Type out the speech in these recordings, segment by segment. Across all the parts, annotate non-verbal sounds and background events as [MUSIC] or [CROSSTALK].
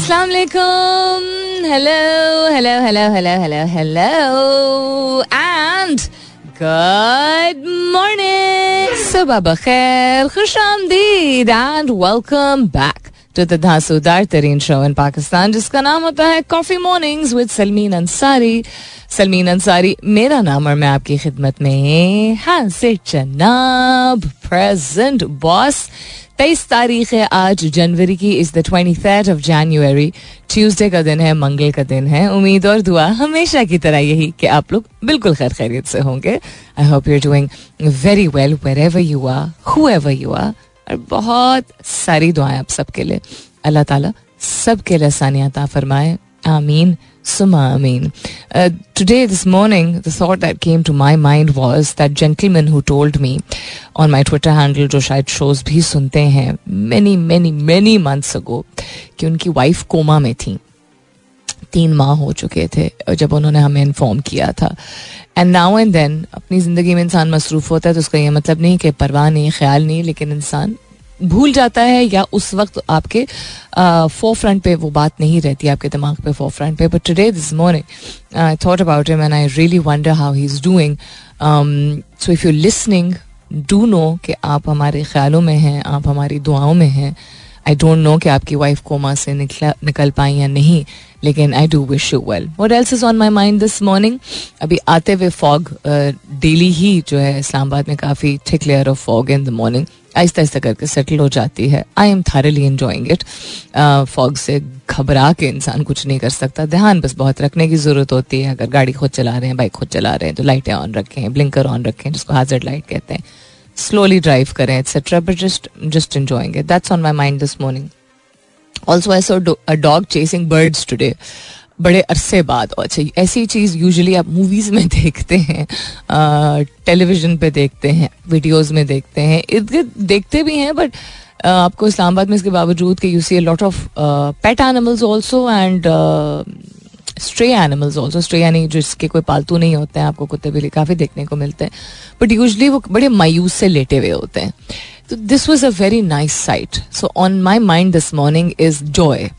अस्सलाम वालेकुम hello hello hello hello hello hello and good morning सुबह बखैर खुश आमदीद and welcome back to the धांसूदार तरीन शो इन पाकिस्तान जिसका नाम होता है coffee mornings with Salmeen Ansari Salmeen Ansari मेरा नाम और मैं आपकी खिदमत में हाजिर जनाब प्रेजेंट बॉस तेईस तारीख है आज जनवरी की is the twenty third of January Tuesday का दिन है मंगल का दिन है उम्मीद और दुआ हमेशा की तरह यही कि आप लोग बिल्कुल खैर खैरियत से होंगे I hope you doing very well wherever you are whoever you are और बहुत सारी दुआएँ आप सबके लिए। अल्लाह ताला सबके लिए आसानियात फरमाए। आमीन। Suma Amin. Uh, today, this morning, the thought that came to my mind was that gentleman who told me on my जो शायद shows भी सुनते हैं many, many, many months ago, कि उनकी वाइफ कोमा में थी। तीन माह हो चुके थे जब उन्होंने हमें इन्फॉर्म किया था। एंड नाउ एंड देन अपनी ज़िंदगी में इंसान मसरूफ़ होता है तो उसका ये मतलब नहीं कि परवाह नहीं ख्याल नहीं लेकिन इंसान भूल जाता है या उस वक्त आपके फोर फ्रंट पे वो बात नहीं रहती, आपके दिमाग पे फोर फ्रंट पे। But today this morning I thought about him and I really wonder how he is doing so if you listening do know कि आप हमारे ख्यालों में हैं, आप हमारी दुआओं में हैं। आई डोंट नो कि आपकी वाइफ कोमा से निकला पाई या नहीं, लेकिन I do wish you well what else is on my mind this morning अभी आते हुए फॉग डेली ही जो है इस्लामाबाद में काफ़ी thick layer of fog in the morning आहिस्ता आहिस्ता करके सेटल हो जाती है। I am thoroughly enjoying it fog से घबरा के इंसान कुछ नहीं कर सकता। ध्यान बस बहुत रखने की ज़रूरत होती है। अगर गाड़ी खुद चला रहे हैं बाइक खुद चला रहे हैं तो लाइटें ऑन रखें ब्लिंकर ऑन रखें, जिसको हाजर्ड लाइट कहते हैं। स्लोली ड्राइव करें etcetera but just just enjoying it that's on my mind this morning also I saw a dog chasing birds today बड़े अरसे बाद अच्छा ऐसी चीज़ यूजुअली आप मूवीज़ [LAUGHS] में देखते हैं टेलीविज़न पे देखते हैं वीडियोस में देखते हैं गिर्द देखते भी हैं बट आपको इस्लामाबाद में इसके बावजूद कि you see lot of pet animals also and stray animals also stray यानी जिसके कोई पालतू नहीं होते हैं, आपको कुत्ते बिल्ली काफ़ी देखने को मिलते हैं बट यूजली वो बड़े मायूस से लेटे हुए होते हैं। तो this was a very nice sight so on my mind this morning is joy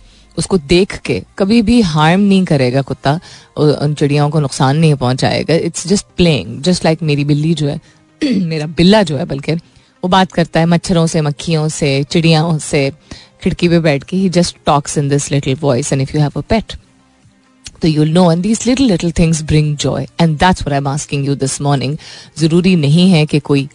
उसको देख के कभी भी हार्म नहीं करेगा कुत्ता उन चिड़ियाओं को नुकसान नहीं पहुंचाएगा। It's just playing just like मेरी बिल्ली जो है, [CLEARS THROAT] मेरा बिल्ला जो है बल्कि वो बात करता है मच्छरों से, मक्खियों से, चिड़ियाओं से, खिड़की पे बैठ के ही just talks in this little voice and if you have a pet तो you'll know and these little little things bring joy and that's what I am asking you this morning ज़रूरी नहीं है कि कोई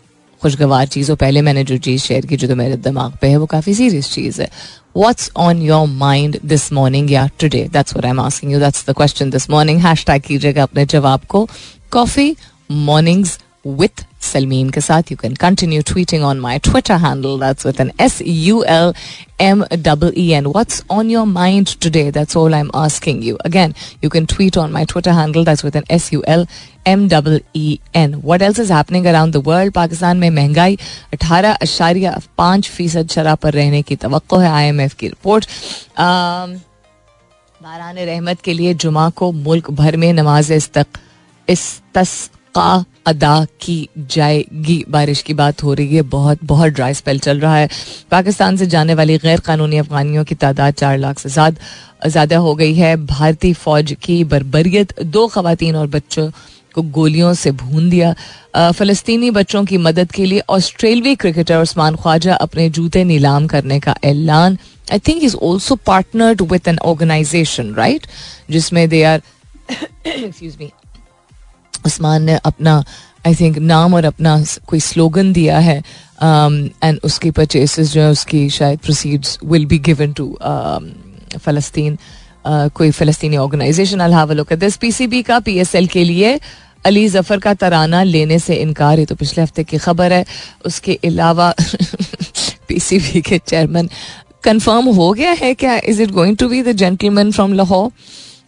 खुशगवार चीज़ हो। पहले मैंने जो चीज़ शेयर की, जो तो मेरे दिमाग पे है, वो काफ़ी सीरियस चीज़ है। What's on your mind this morning? Yeah, today. That's what I'm asking you. That's the question this morning. Hashtag कीजिएगा अपने जवाब को Coffee Mornings with Salmeen के साथ. You can continue tweeting on my Twitter handle. That's with an S U L M E E N. What's on your mind today? That's all I'm asking you. Again, you can tweet on my Twitter handle. That's with an S U L M double E N what else is happening around the world Pakistan में महँगाई अठारह अशारिया पाँच फ़ीसद शराह पर रहने की तो है आई एम एफ़ की रिपोर्ट बारान रहमत के लिए जुमा को मुल्क भर में नमाज़ इस्तस्का अदा की जाएगी। बारिश की बात हो रही है, बहुत बहुत ड्राई स्पेल चल रहा है। पाकिस्तान से जाने वाली गैर कानूनी अफगानियों की तादाद चार लाख से ज़्यादा हो गई है। भारतीय फौज की बरबरीत दो खातन और बच्चों को गोलियों से भून दिया। फलस्तीनी बच्चों की मदद के लिए ऑस्ट्रेलवी क्रिकेटर उस्मान ख्वाजा अपने जूते नीलाम करने का ऐलान। I think is also partnered with an organization right जिसमें they are excuse me Usman ने अपना आई थिंक नाम और अपना कोई स्लोगन दिया है एंड उसकी परचेसेस जो है, उसकी शायद proceeds will be given to फलस्तीन कोई फ़लस्तीनी organization I'll have look at this PCB का पीएसएल के लिए, अली ज़फ़र का तराना लेने से इनकार, ये तो पिछले हफ़्ते की खबर है. उसके अलावा [LAUGHS] पीसीबी के चेयरमैन कंफर्म हो गया है क्या? Is it going to be the gentleman from Lahore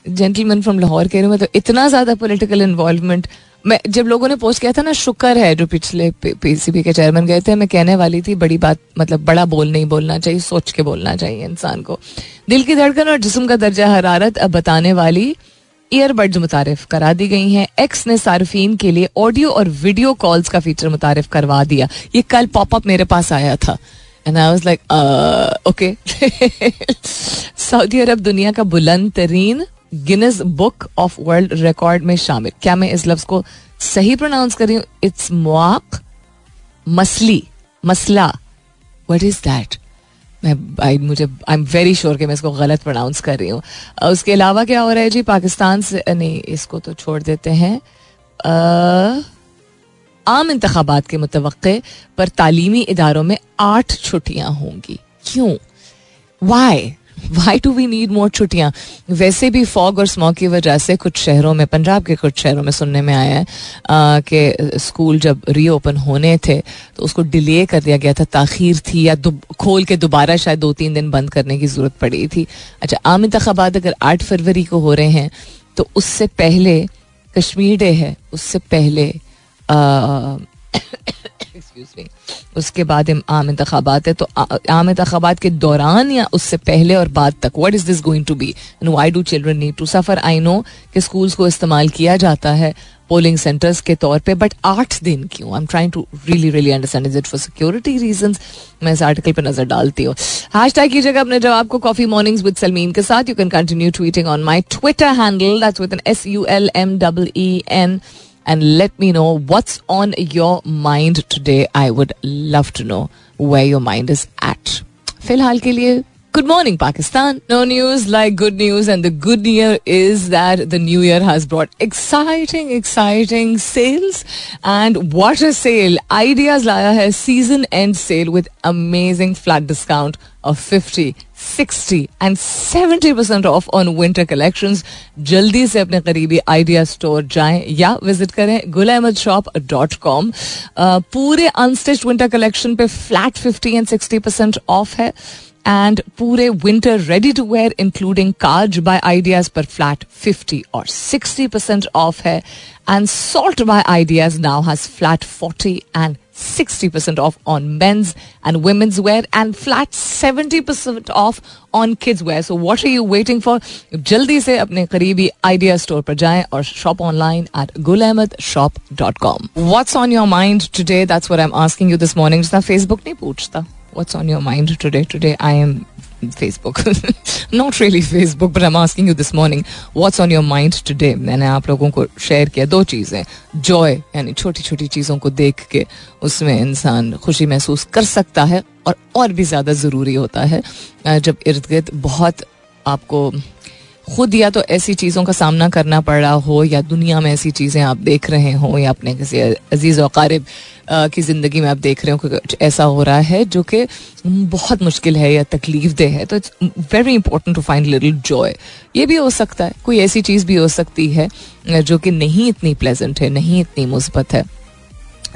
gentleman from Lahore कह रही हूँ तो इतना ज़्यादा पोलिटिकल इन्वॉल्वमेंट मैं, जब लोगों ने पोस्ट किया था ना, शुक्र है जो पिछले पीसीबी के चेयरमैन गए थे, मैं कहने वाली थी, बड़ी बात मतलब बड़ा बोल नहीं बोलना चाहिए, सोच के बोलना चाहिए इंसान को। दिल की धड़कन और जिसम का दर्जा हरारत, अब बताने वाली ईयरबड्स मुतारफ करा दी गई हैं। एक्स ने सार्फिन के लिए ऑडियो और वीडियो कॉल्स का फीचर मुतारफ करवा दिया। ये कल पॉपअप मेरे पास आया था। And I was like okay Saudi अरब दुनिया का बुलंद तरीन Guinness book of world record में शामिल। क्या मैं इस लफ्ज को सही प्रोनाउंस कर रही हूँ? इट्स मुआक मसली मसला वट इज़ दैट मैं आई मुझे आई एम वेरी श्योर कि मैं इसको गलत प्रोनाउंस कर रही हूँ। उसके अलावा क्या हो रहा है जी? पाकिस्तान से, नहीं, इसको तो छोड़ देते हैं। आम इंतबात के मुतव पर तालीमी इदारों में आठ छुट्टियाँ होंगी। क्यों? Why why do we need more छुट्टियाँ वैसे भी फॉग और स्मॉग की वजह से कुछ शहरों में, पंजाब के कुछ शहरों में सुनने में आया है कि स्कूल जब रीओपन होने थे तो उसको डिले कर दिया गया था, ताखीर थी या खोल के दोबारा शायद दो तीन दिन बंद करने की ज़रूरत पड़ी थी। अच्छा आम इंतबात अगर आठ फरवरी को हो रहे हैं तो उससे पहले, कश्मीर डे है, उससे पहले एक्सक्यूज मी उसके बाद आम इंतबात है तो आम इंतबात के दौरान या उससे पहले और बाद तक what is this going to be and why do children need to suffer I know कि स्कूल्स को इस्तेमाल किया जाता है पोलिंग सेंटर्स के तौर पे बट आठ दिन क्यों? I am trying to really really understand is it for security reason मैं इस आर्टिकल पर नज़र डालती हूँ। हैश टैग कीजिएगा अपने जवाब को कॉफ़ी मॉर्निंग्स विद सलमीन के साथ। You can continue tweeting on my Twitter handle that's with an S U L M double E N and let me know what's on your mind today. I would love to know where your mind is at. फिलहाल के लिए Good morning, Pakistan. No news like good news, and the good news is that the new year has brought exciting, exciting sales. And what a sale! Ideas Laya has season end sale with amazing flat discount of 50, 60 and 70% off on winter collections जल्दी से अपने करीबी idea store जाएं या visit करें Gul Ahmed shop dot com पूरे unstitched winter collection पे flat 50 and 60 percent of है एंड पूरे winter ready to wear including कार्ज बाय आइडियाज पर फ्लैट 50 और 60 परसेंट ऑफ है and salt by ideas now has flat 40 and 60% off on men's and women's wear and flat 70% off on kids wear. So what are you waiting for? जल्दी से अपने करीबी idea store पर जाएं और shop online at gulamedshop.com. What's on your mind today? That's what I'm asking you this morning. जितना Facebook नहीं पूछता. What's on your mind today? Today I am Facebook. Not really Facebook, but I'm asking you this morning, what's on your mind today? मैंने आप लोगों को share किया दो चीज़ें जॉय यानी छोटी छोटी चीज़ों को देख के उसमें इंसान खुशी महसूस कर सकता है और और भी ज़्यादा ज़रूरी होता है जब इर्द गिर्द बहुत आपको खुद या तो ऐसी चीज़ों का सामना करना पड़ रहा हो, या दुनिया में ऐसी चीज़ें आप देख रहे हो, या अपने किसी अज़ीज़ वकारब की ज़िंदगी में आप देख रहे हो कुछ ऐसा हो रहा है जो कि बहुत मुश्किल है या तकलीफ़ दे है। तो it's very important to find little joy ये भी हो सकता है, कोई ऐसी चीज़ भी हो सकती है, जो कि नहीं इतनी प्लेजेंट है, नहीं इतनी मुस्बत है।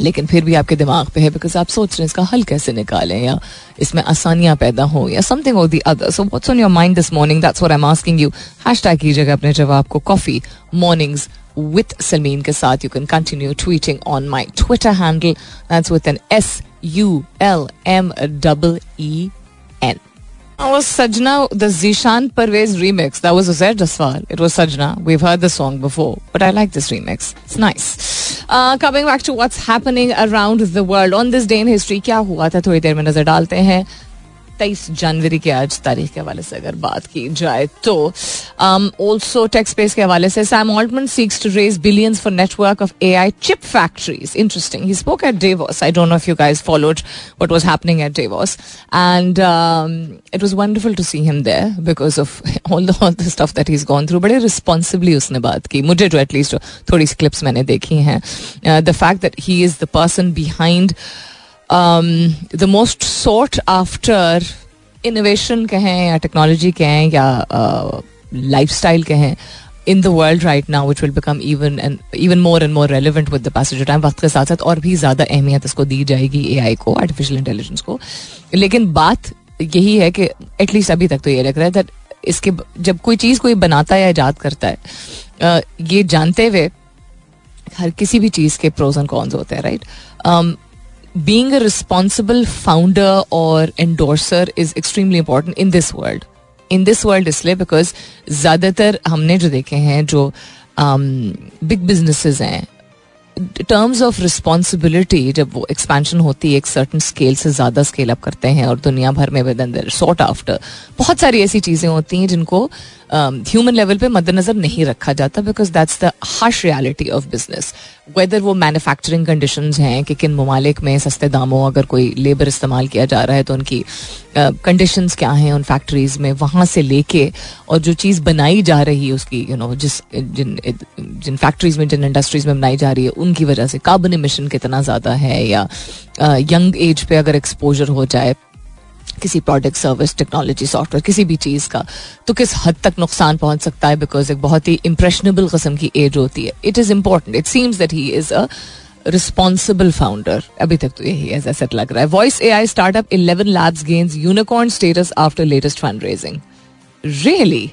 लेकिन फिर भी आपके दिमाग पे है बिकॉज़ आप सोच रहे हैं इसका हल कैसे निकालें या इसमें आसानियाँ पैदा हो या समथिंग और the other so what's on your mind this morning that's I am asking you hashtag कीजिएगा अपने जवाब को कॉफ़ी मॉर्निंग्स with Salmeen के साथ can continue tweeting on my Twitter handle that's with an S U L M double E N. That was Sajna, the Zishan Parvez remix. That was Uzair Jaswal. It was Sajna. We've heard the song before, but I like this remix. It's. Coming back to what's happening around the world on this day in history क्या हुआ था? थोड़ी देर में नज़र डालते हैं। तेईस जनवरी के आज तारीख के हवाले से अगर बात की जाए तो ऑल्सो टेक्स स्पेस के हवाले से Sam Altman seeks to raise billions for network of A I chip factories interesting he spoke at Davos I don't know if you guys followed what was happening at Davos and it was wonderful to see him there because of all the stuff that is gone through बड़े responsibly उसने बात की। मुझे जो at least थोड़ी सी clips मैंने देखी हैं। The fact that he is the person behind the most sought after innovation कहें या टेक्नोलॉजी कहें या लाइफ स्टाइल कहें in the world right now which will become even and even more and more relevant with the passage time वक्त के साथ साथ और भी ज़्यादा अहमियत इसको दी जाएगी ए आई को आर्टिफिशियल इंटेलिजेंस को। लेकिन बात यही है कि एटलीस्ट अभी तक तो ये लग रहा है दैट इसके जब कोई चीज़ कोई बनाता है या ईजाद करता है ये जानते हुए हर किसी भी चीज़ के प्रोज एंड कॉन्स होते हैं right being a responsible founder or endorser is extremely important in this world. In this world इसलिए बिकॉज़ ज़्यादातर हमने जो देखे हैं जो बिग um, बिजनेसेस हैं टर्म्स ऑफ़ रिस्पॉन्सिबिलिटी जब वो एक्सपेंशन होती है एक सर्टन स्केल से ज़्यादा स्केल अप करते हैं और दुनिया भर में विद इन सॉर्ट आफ्टर बहुत सारी ऐसी चीज़ें होती हैं जिनको ह्यूमन um, लेवल पे मद्देनजर नहीं रखा जाता because that's the harsh reality of business whether वो मैन्युफैक्चरिंग कंडीशन हैं कि किन ममालिक में सस्ते दामों अगर कोई लेबर इस्तेमाल किया जा रहा है तो उनकी कंडीशन uh, क्या हैं उन फैक्ट्रीज में वहाँ से लेके और जो चीज़ बनाई जा रही है उसकी यू नो जिस जिन जिन फैक्ट्रीज में जिन इंडस्ट्रीज़ में बनाई जा रही है उनकी वजह से कार्बन इमिशन कितना ज़्यादा है या यंग एज पे अगर एक्सपोजर हो जाए किसी प्रोडक्ट सर्विस टेक्नोलॉजी सॉफ्टवेयर किसी भी चीज़ का तो किस हद तक नुकसान पहुँच सकता है? बिकॉज़ एक बहुत ही इंप्रेशनेबल किस्म की एज होती है। It is important it seems that he is a responsible founder अभी तक तो यही एज सेट लग रहा है। Voice A I startup ElevenLabs gains unicorn status after latest fund raising really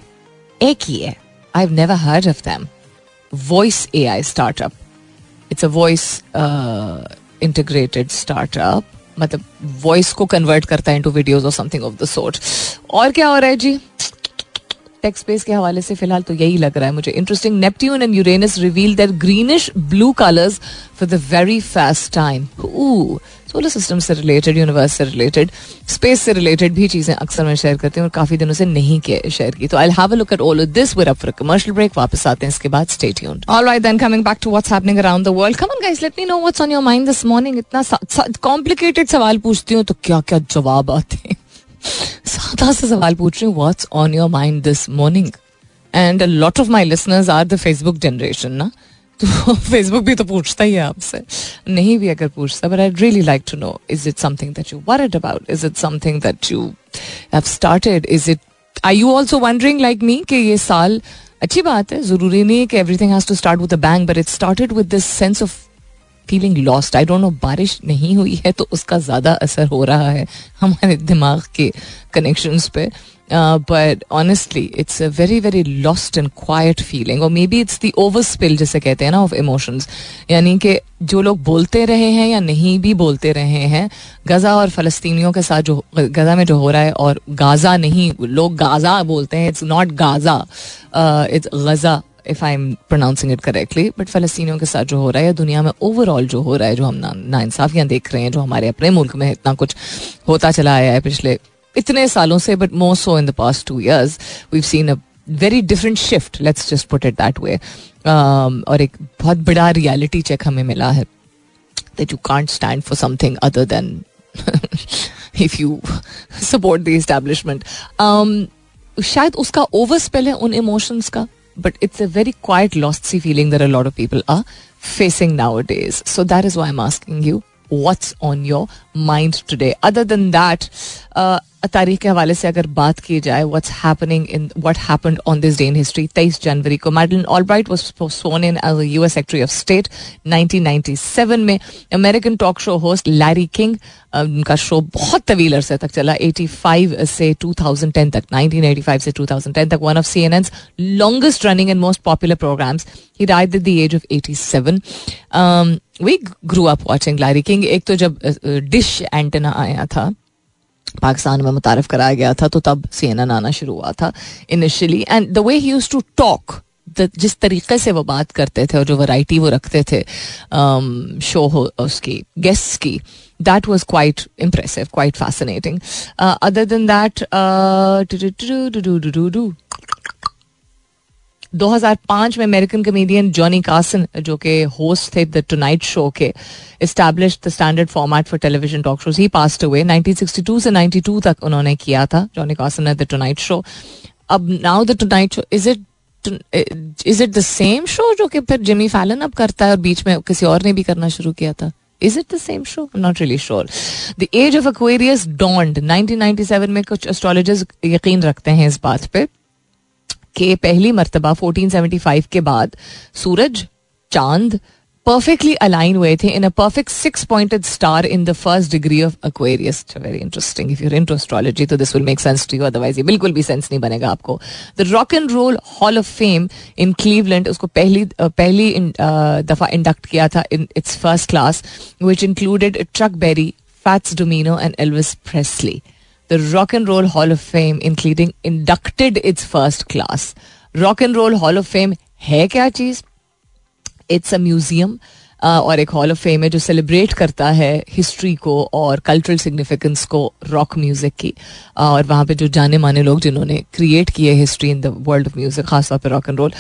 एक ही है। I have never heard of them voice A I startup it's a voice integrated startup मतलब वॉइस को convert करता है इनटू वीडियोस और something of the sort और क्या हो रहा है जी? टेक स्पेस के हवाले से फ़िलहाल तो यही लग रहा है मुझे। Interesting Neptune and Uranus reveal that greenish blue colours for the very fast time solar system से रिलेटेड यूनिवर्स से रिलेटेड स्पेस से रिलेटेड भी चीज़ें अक्सर मैं शेयर करती हूँ और काफ़ी दिनों से नहीं शेयर की। तो I have a look at all this with up commercial break वापस आते हैं इसके बाद. Stay tuned alright then coming back to what's happening around the world come on guys let me know what's on your mind this morning इतना complicated सवाल पूछती हूँ तो क्या क्या जवाब आते हैं? सादा सा सवाल पूछ रही हूँ what's on your mind this morning and lot of my listeners are the Facebook generation ना? तो [LAUGHS] फेसबुक भी तो पूछता ही है आपसे। नहीं भी अगर पूछता but I really like to know is it something that you worried about is it something that you have started is it I you also wondering like me कि ये साल अच्छी बात है, ज़रूरी नहीं है कि everything has to start with a but it started with this sense of feeling lost I don't know बारिश नहीं हुई है तो उसका ज़्यादा असर हो रहा है हमारे दिमाग के कनेक्शंस पे। But honestly it's a very very lost and quite feeling और maybe it's the overspill जिसे कहते हैं ना ऑफ़ इमोशंस यानी कि जो लोग बोलते रहे हैं या नहीं भी बोलते रहे हैं, गज़ा और फ़लस्तीनियों के साथ जो गज़ा में जो हो रहा है और गाज़ा नहीं, लोग गाज़ा बोलते हैं it's not Gaza. It's Gaza if I am pronouncing it correctly but फ़लस्तीनियों के साथ जो हो रहा है या दुनिया में ओवरऑल जो हो रहा है, जो हम ना नाइंसाफ़ियाँ देख रहे हैं, जो हमारे अपने मुल्क में इतना कुछ होता चला आया है पिछले इतने सालों से but more so in the past two years we seen a very different shift let's just put it that way और एक बहुत बड़ा रियलिटी चेक हमें मिला है that you can't stand for something other than if you support the establishment शायद उसका overspill है उन इमोशंस का but it's a very quite lost see feeling there a lot of people are facing nowadays. So that is why I'm asking you what's on your mind today. Other than that, uh, तारीख के हवाले से अगर बात की जाए what's happening in what happened on this day in history तेईस जनवरी को Madeleine Albright was sworn in US secretary of state 1997 में American talk show host Larry King उनका शो बहुत तवील अरसे तक चला 85 से 2010 तक 1985 से 2010 तक one of C N longest running and most popular programmes he died at the age of 87 we grew up watching Larry King एक तो जब डिश एंटेना आया था पाकिस्तान में मुतारफ कराया गया था तो तब सी एन एन आना शुरू हुआ था initially and the way he use to talk जिस तरीके से वो बात करते थे और जो वैरायटी वो रखते थे शो um, हो उसकी गेस्ट की that was quite impressive quite fascinating other than that 2005 में अमेरिकन कमेडियन जॉनी कार्सन जो कि होस्ट थे द टुनाइट शो के establish the standard format for television talk shows he past हुए 1962 से 92 तक उन्होंने किया था जॉनी कार्सन ने द टुनाइट शो अब now the Tonight Show is it is it the same show जो कि फिर जिमी फैलन अब करता है और बीच में किसी और ने भी करना शुरू किया था? Is it the same show not really sure the age of Aquarius dawned 1997 में कुछ एस्ट्रोलॉजर्स यकीन रखते हैं इस बात पे। के पहली मरतबा 1475 के बाद सूरज, चाँद परफेक्टली अलाइन हुए थे in a perfect six pointed star in the first degree of Aquarius very interesting if you're in astrology तो this will make sense to you otherwise ये बिल्कुल भी सेंस नहीं बनेगा आपको. The Rock and Roll Hall of Fame in Cleveland उसको पहली पहली दफ़ा इंडक्ट किया था in its first class which included truck Berry Fats Domino and Elvis Presley the Rock and Roll Hall of Fame, including inducted its first class. Rock and Roll Hall of Fame है क्या चीज़? It's a museum और एक hall of fame है जो celebrate करता है history को और कल्चरल सिग्निफिकेंस को रॉक म्यूज़िक की. और वहाँ पे जो जाने माने लोग जिन्होंने क्रिएट किए history in the world of music खासतौर पर रॉक एंड रोल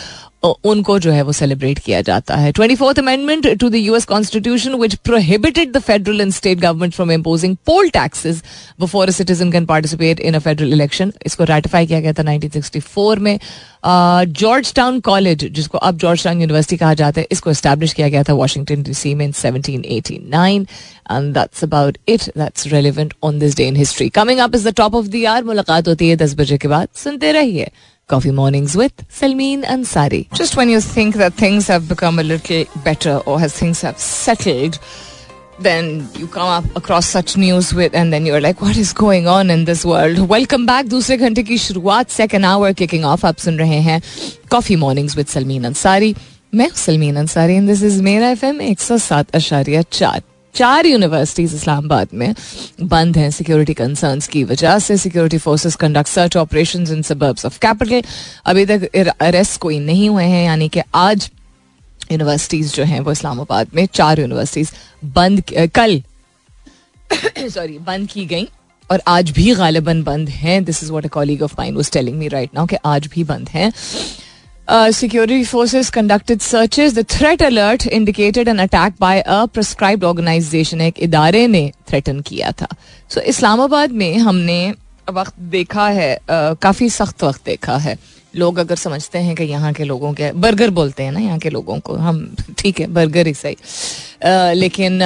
उनको जो है वो सेलिब्रेट किया जाता है। Twenty fourth amendment to the US constitution which prohibited the federal and state government from imposing poll taxes before a citizen can participate in a federal election इसको ratify किया गया था 1964 में। जॉर्ज टाउन कॉलेज जिसको अब George town university कहा जाता है, इसको स्टैब्लिश किया गया था वॉशिंगटन डीसी में in 1789 and that's about it that's relevant on this day in history coming up is the top of the year मुलाकात होती है दस बजे के बाद। सुनते रहिए Coffee Mornings with Salmeen Ansari. Just when you think that things have become a little better or as things have settled, then you come up across such news with and then you're like what is going on in this world? Welcome back. दूसरे घंटे की शुरुआत second hour kicking off. आप सुन रहे coffee mornings with Salmeen Ansari मैं and this is this is मेरा FM 107.4 चार universities Islamabad में बंद हैं सिक्योरिटी कंसर्न्स की वजह से। Security forces conduct search operation in suburbs of capital अभी तक अरेस्ट कोई नहीं हुए हैं, यानी कि आज यूनिवर्सिटीज जो हैं वो इस्लामाबाद में चार यूनिवर्सिटीज बंद कल [COUGHS] सॉरी बंद की गई और आज भी गालिबन बंद हैं। This is what a colleague of mine was telling me right now कि आज भी बंद हैं। Security forces conducted searches the threat alert indicated an attack by a prescribed organisation एक इदारे ने थ्रेटन किया था। सो so, इस्लामाबाद में हमने वक्त देखा है uh, काफ़ी सख्त वक्त देखा है। लोग अगर समझते हैं कि यहाँ के लोगों के बर्गर बोलते हैं ना यहाँ के लोगों को हम ठीक है बर्गर ही सही। Uh, लेकिन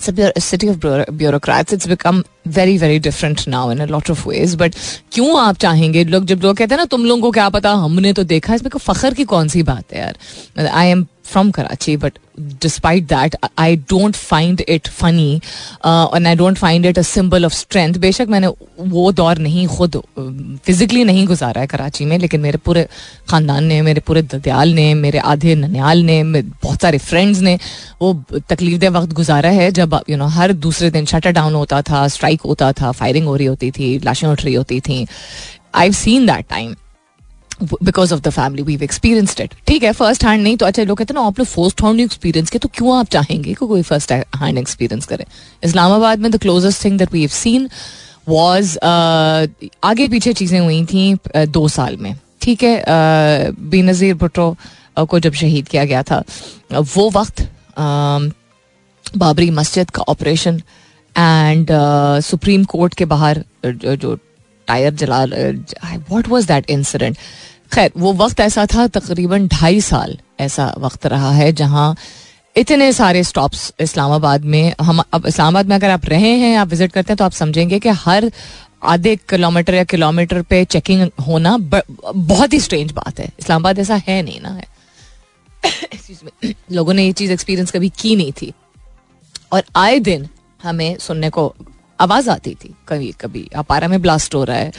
city of bureaucrats it's become very very different now in lot of ways but क्यों आप चाहेंगे? लोग जब लोग कहते हैं ना, तुम लोगों को क्या पता? हमने तो देखा इसमें को फखर की कौन सी बात है यार? I am from Karachi but despite that I don't find it funny and I don't find it a symbol of strength बेशक मैंने वो दौर नहीं, खुद फिजिकली नहीं गुजारा है कराची में, लेकिन मेरे पूरे ख़ानदान ने, मेरे पूरे ददयाल ने, मेरे आधे ननियाल ने बहुत सारे फ्रेंड्स ने, वो तकलीफ़ दे वक्त गुजारा है जब यू नो हर दूसरे दिन शटर डाउन होता था स्ट्राइक होता था फायरिंग हो रही होती थी, लाशें उठ रही होती थी। I seen that time because of the family we experienced it ठीक है फ़र्स्ट हैंड नहीं तो अच्छा लोग कहते हैं ना आप लोग फ़र्स्ट हैंड एक्सपीरियंस के तो क्यों आप चाहेंगे कि कोई फ़र्स्ट हैंड एक्सपीरियंस करे? इस्लामाबाद में the closest thing that we have seen was आगे पीछे चीज़ें हुई थी uh, दो साल में। ठीक है uh, बेनज़ीर भुट्टो uh, को जब शहीद किया गया था वो वक्त um, बाबरी मस्जिद का ऑपरेशन एंड सुप्रीम कोर्ट के बाहर जो टायर जला व्हाट वाज दैट इंसिडेंट खैर, वो वक्त ऐसा था, तकरीबन ढाई साल ऐसा वक्त रहा है, जहाँ इतने सारे स्टॉप्स इस्लामाबाद में, हम अब इस्लामाबाद में अगर आप रहे हैं, आप विज़िट करते हैं तो आप समझेंगे कि हर आधे किलोमीटर या किलोमीटर पे चेकिंग होना बहुत ही स्ट्रेंज बात है। इस्लामाबाद ऐसा है नहीं ना है। [COUGHS] [COUGHS] लोगों ने ये चीज़ एक्सपीरियंस कभी की नहीं थी। और आए दिन हमें सुनने को आवाज़ आती थी। कभी कभी अपारा में ब्लास्ट हो रहा है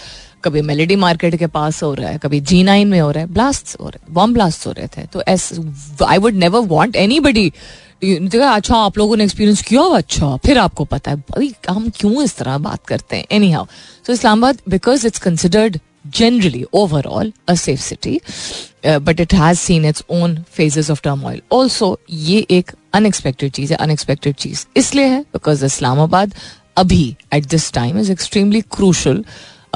कभी मेलेडी मार्केट के पास हो रहा है कभी जी नाइन में हो रहा है ब्लास्ट हो रहे हैं बॉम्ब ब्लास्ट हो रहे थे। तो as I would never want anybody अच्छा आप लोगों ने एक्सपीरियंस किया अच्छा फिर आपको पता है भाई हम क्यों इस तरह बात करते हैं? Anyhow so Islamabad because it's considered generally overall a safe city uh, but it has seen its own phases of turmoil. Also ये एक अनएक्सपेक्टेड चीज़ है अनएक्सपेक्टेड चीज़ इसलिए है because Islamabad अभी at this time is extremely crucial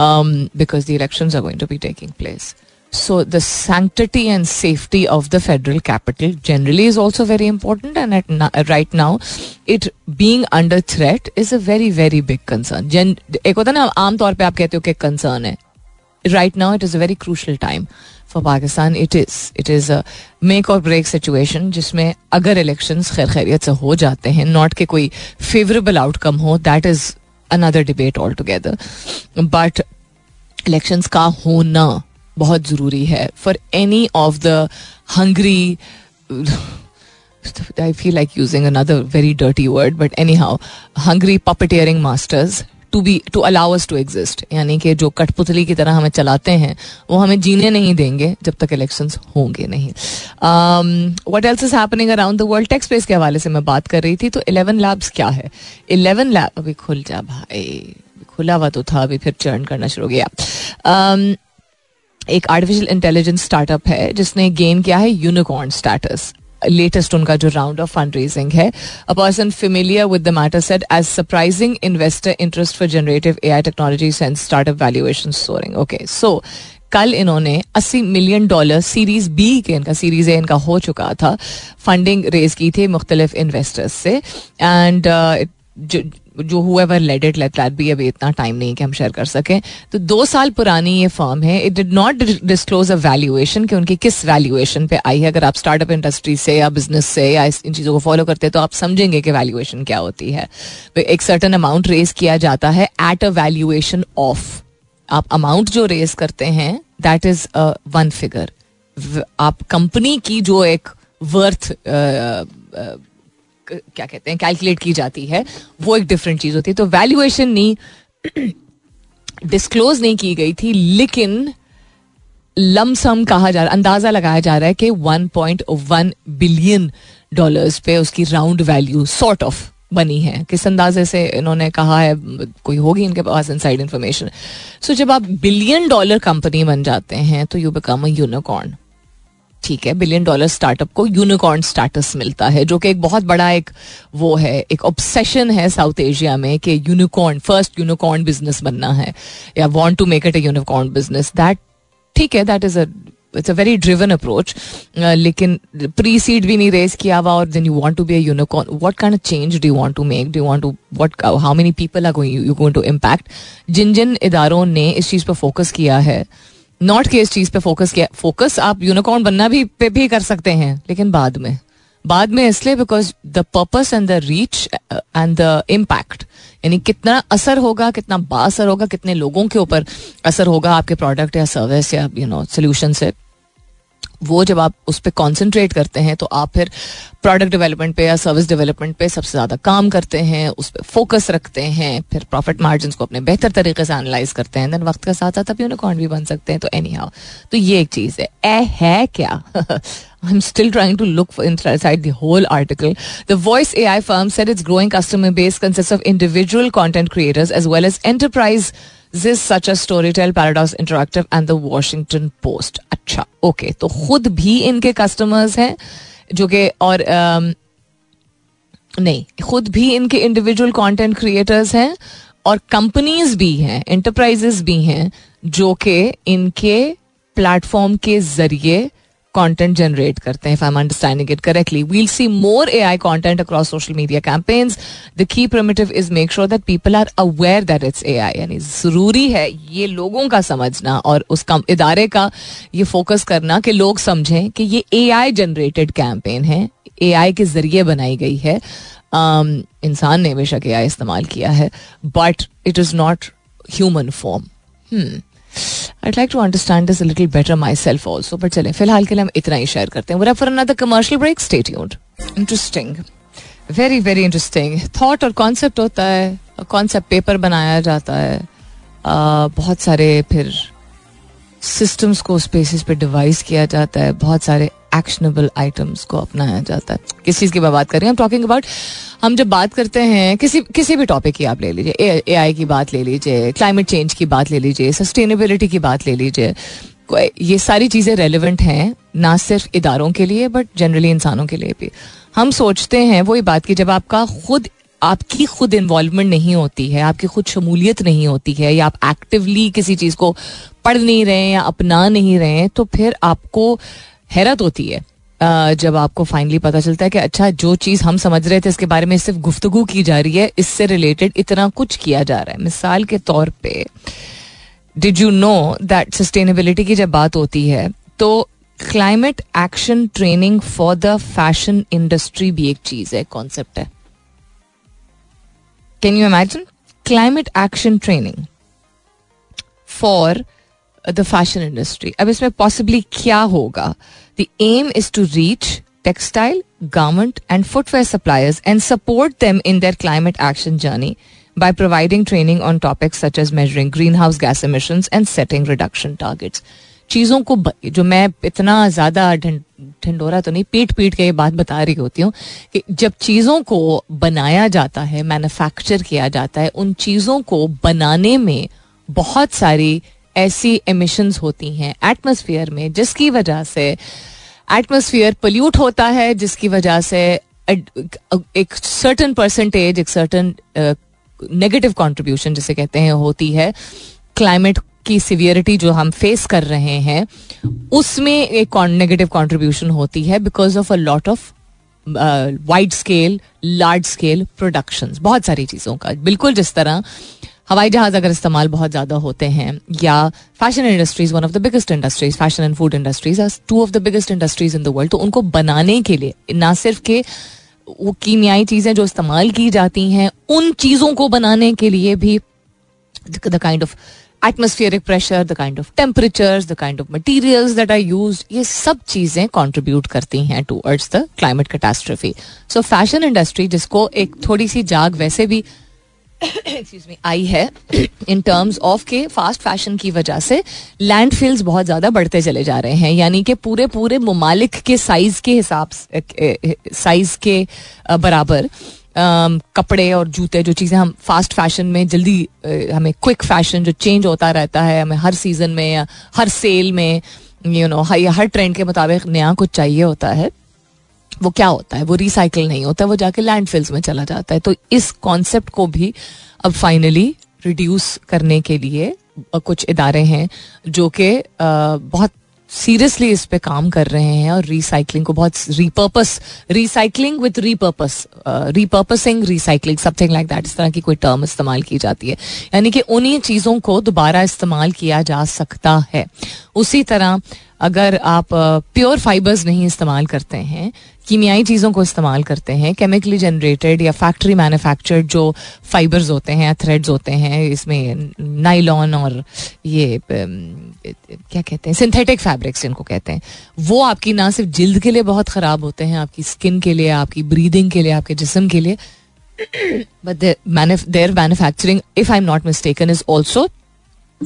because the election are going to be taking place So the sanctity and safety of the federal capital generally is also very important, and at na- right now, it being under threat is a very very big concern. Gen- एक होता है ना आम तौर पे आप कहते हो कि कंसर्न है right now it is a very crucial time for Pakistan it is it is a make और ब्रेक सिचुएशन जिसमें अगर इलेक्शन खैर खैरियत से हो जाते हैं नॉट के कोई फेवरेबल आउटकम हो that is another debate all together but election का होना बहुत ज़रूरी है. For any of the hungry I I feel like using another very dirty word, but anyhow, hungry puppeteering masters to be to allow to exist यानी कि जो कठपुतली की तरह हमें चलाते हैं वो हमें जीने नहीं देंगे जब तक इलेक्शन होंगे नहीं। What else is happening around the world tech's space के हवाले से मैं बात कर रही थी तो इलेवन लैब्स क्या है? इलेवन लैब अभी खुल जा भाई। खुला हुआ तो था अभी फिर चर्न करना शुरू किया um, एक आर्टिफिशियल इंटेलिजेंस स्टार्टअप है जिसने गेन किया है यूनिकॉर्न स्टेटस लेटेस्ट उनका जो राउंड ऑफ़ फंड रेजिंग है a person familiar with the matter set as surprising investor interest for generative A I technology and startup valuation soaring okay so कल इन्होंने 80 million dollar series B के, इनका series A इनका हो चुका था funding raise की थी मुख्तलिफ़ इन्वेस्टर्स से एंड जो whoever led it let that भी अभी इतना टाइम नहीं कि हम शेयर कर सकें। तो दो साल पुरानी ये फर्म है। It did not disclose a valuation कि उनकी किस वैल्यूएशन पे आई है। अगर आप स्टार्टअप इंडस्ट्री से या बिज़नेस से या इन चीज़ों को फॉलो करते हैं तो आप समझेंगे कि वैल्यूएशन क्या होती है। एक सर्टन अमाउंट रेज किया जाता है एट अ वैल्यूएशन ऑफ़ आप अमाउंट जो रेज करते हैं दैट इज़ वन फिगर आप कंपनी की जो एक वर्थ क्या कहते हैं कैलकुलेट की जाती है, वो एक डिफरेंट चीज़ होती है। तो वैल्यूएशन नहीं डिस्क्लोज नहीं की गई थी, लेकिन लमसम कहा जा रहा, अंदाज़ा लगाया जा रहा है कि 1.1 बिलियन डॉलर्स पे उसकी राउंड वैल्यू सॉर्ट ऑफ़ बनी है। किस अंदाजे से इन्होंने कहा है, कोई होगी इनके पास इनसाइड इन्फॉर्मेशन सो जब आप बिलियन डॉलर कंपनी बन जाते हैं तो यू बिकम अ यूनिकॉर्न ठीक है बिलियन डॉलर स्टार्टअप को यूनिकॉर्न स्टेटस मिलता है, जो कि एक बहुत बड़ा एक वो है, एक ऑब्सेशन है साउथ एशिया में कि यूनिकॉर्न फ़र्स्ट यूनिकॉर्न बिज़नेस बनना है, या want to make it a unicorn business that ठीक है that is a it's a very driven approach लेकिन प्री सीड भी नहीं रेस किया हुआ और then you want to be a kind of change do want to make do want to what how many people are going you going to impact जिन जिन इदारों ने इस चीज़ पर फोकस किया है नॉट के इस चीज़ पे फोकस किया। फोकस आप यूनिकॉर्न बनना भी, पे भी कर सकते हैं, लेकिन बाद में। बाद में इसलिए because the purpose and the reach and the impact यानी कितना असर होगा, कितना बासर होगा, कितने लोगों के ऊपर असर होगा आपके प्रोडक्ट या सर्विस या यू नो सोल्यूशन से। वो जब आप उस पर कॉन्सेंट्रेट करते हैं तो आप फिर प्रोडक्ट डेवलपमेंट पे या सर्विस डेवलपमेंट पे सबसे ज़्यादा काम करते हैं, उस पर फोकस रखते हैं, फिर प्रॉफिट मार्जिन को अपने बेहतर तरीके से एनालाइज करते हैं देन वक्त के साथ साथ आप यूनिकॉर्न भी बन सकते हैं तो एनी हाउ तो ये एक चीज़ है ए है क्या [LAUGHS] I'm still trying to look for inside the whole article. The Voice AI firm said its growing customer base consists of individual content creators as well as enterprise such a story tell Paradise Interactive and the Washington Post अच्छा okay तो खुद भी इनके customers हैं जो कि और um, नहीं खुद भी इनके इंडिविजुअल कंटेंट क्रिएटर्स हैं और कंपनीज़ भी हैं एंटरप्राइजेस भी हैं जो कि इनके प्लेटफॉर्म के ज़रिए कॉन्टेंट जनरेट करते हैं I understanding it correctly we'll see more A I content across social media campaigns the key imperative is make sure that people are aware that it's A I यानी ज़रूरी है ये लोगों का समझना और उस कम इदारे का ये फोकस करना कि लोग समझें कि ये ए आई जनरेटेड कैंपेन है ए आई के ज़रिए बनाई गई है। Um, इंसान ने बेशक ए आई इस्तेमाल किया है but it is not human form I like to understand this little better myself also but चले, फ़िलहाल के लिए हम इतना ही शेयर करते हैं। Commercial break state interesting very very interesting thought और कॉन्सेप्ट होता है कॉन्सेप्ट पेपर बनाया जाता है। बहुत सारे फिर सिस्टम्स को स्पेसिस पे डिवाइस किया जाता है, बहुत सारे एक्शनेबल आइटम्स को अपनाया जाता है। किस चीज़ की बात कर रहे हैं? हम टॉकिंग अबाउट हम जब बात करते हैं, किसी किसी भी टॉपिक की आप ले लीजिए ए आई की बात ले लीजिए क्लाइमेट चेंज की बात ले लीजिए सस्टेनेबिलिटी की बात ले लीजिए ये सारी चीज़ें रेलिवेंट हैं, ना सिर्फ़ इदारों के लिए बट जनरली इंसानों के लिए भी। हम सोचते हैं, वही बात की जब आपका खुद, आपकी खुद इन्वॉल्वमेंट नहीं होती है, आपकी खुद शमूलियत नहीं होती है, या आप एक्टिवली किसी चीज़ को पढ़ नहीं रहे हैं या अपना नहीं रहे हैं तो फिर आपको हैरत होती है जब आपको फाइनली पता चलता है कि अच्छा जो चीज़ हम समझ रहे थे इसके बारे में सिर्फ़ गुफ्तगु की जा रही है, इससे रिलेटेड इतना कुछ किया जा रहा है। मिसाल के तौर पे did you know that sustainability की जब बात होती है तो climate action training for the fashion industry भी एक चीज़ है कॉन्सेप्ट है। Can you imagine climate action training for the fashion industry अब इसमें पॉसिबली क्या होगा? The aim is to reach textile garment and footwear suppliers and support them in their climate action journey by providing training on topics such as measuring greenhouse gas emissions and setting reduction targets. चीज़ों को जो मैं इतना ज़्यादा ढिंडोरा तो नहीं पीट पीट के ये बात बता रही होती हूँ कि जब चीज़ों को बनाया जाता है मैन्युफैक्चर किया जाता है, उन चीज़ों को बनाने में बहुत सारी ऐसी एमिशंस होती हैं एटमोसफियर में, जिसकी वजह से एटमोसफियर पोल्यूट होता है, जिसकी वजह से एक सर्टन परसेंटेज एक सर्टन नेगेटिव कंट्रीब्यूशन जिसे कहते हैं, होती है। क्लाइमेट की सिवियरिटी जो हम फेस कर रहे हैं, उसमें एक नेगेटिव कंट्रीब्यूशन होती है because of a lot of wide scale large scale production बहुत सारी चीज़ों का। बिल्कुल जिस तरह हवाई जहाज़ अगर इस्तेमाल बहुत ज़्यादा होते हैं, या fashion industries one of the biggest industries fashion and food industries two of the biggest industries in the world तो उनको बनाने के लिए, ना सिर्फ़ के वो कीमियाई चीज़ें जो इस्तेमाल की जाती हैं, उन चीज़ों को बनाने के लिए भी the kind of atmospheric pressure the kind of temperature the kind of materials that are use ये सब चीज़ें कॉन्ट्रीब्यूट करती हैं towards the climate catastrophe so fashion industry जिसको एक थोड़ी सी जाग वैसे भी [COUGHS] में आई है। इन टर्म्स ऑफ़ के फास्ट फ़ैशन की वजह से लैंड बहुत ज़्यादा बढ़ते चले जा रहे हैं। यानी कि पूरे पूरे ममालिक के साइज़ के हिसाब साइज़ के बराबर कपड़े और जूते, जो चीज़ें हम फास्ट फ़ैशन में जल्दी हमें क्विक फ़ैशन जो चेंज होता रहता है, हमें हर सीज़न में या हर सेल में यू नो हर ट्रेंड के मुताबिक नया कुछ चाहिए होता है। वो क्या होता है? वो रिसाइकिल नहीं होता है वो जाके लैंडफिल्स में चला जाता है। तो इस कॉन्सेप्ट को भी अब फाइनली रिड्यूस करने के लिए कुछ इदारे हैं जो कि बहुत सीरियसली इस पे काम कर रहे हैं और रिसाइकलिंग को बहुत repurpose recycling with repurpose repurposing recycling something like that इस तरह की कोई टर्म इस्तेमाल की जाती है। यानी कि उन्हीं चीज़ों को दोबारा इस्तेमाल किया जा सकता है। उसी तरह अगर आप प्योर फाइबर्स नहीं इस्तेमाल करते हैं कीमियाई चीज़ों को इस्तेमाल करते हैं केमिकली जनरेटेड या फैक्ट्री मैन्युफैक्चर्ड जो फाइबर्स होते हैं या थ्रेड्स होते हैं, इसमें नाइलॉन और ये क्या कहते हैं सिंथेटिक फैब्रिक्स जिनको कहते हैं, वो आपकी ना सिर्फ़ जिल्द के लिए बहुत ख़राब होते हैं, आपकी स्किन के लिए, आपकी ब्रीदिंग के लिए, आपके जिसम के लिए but their manufacturing if I am not mistaken is also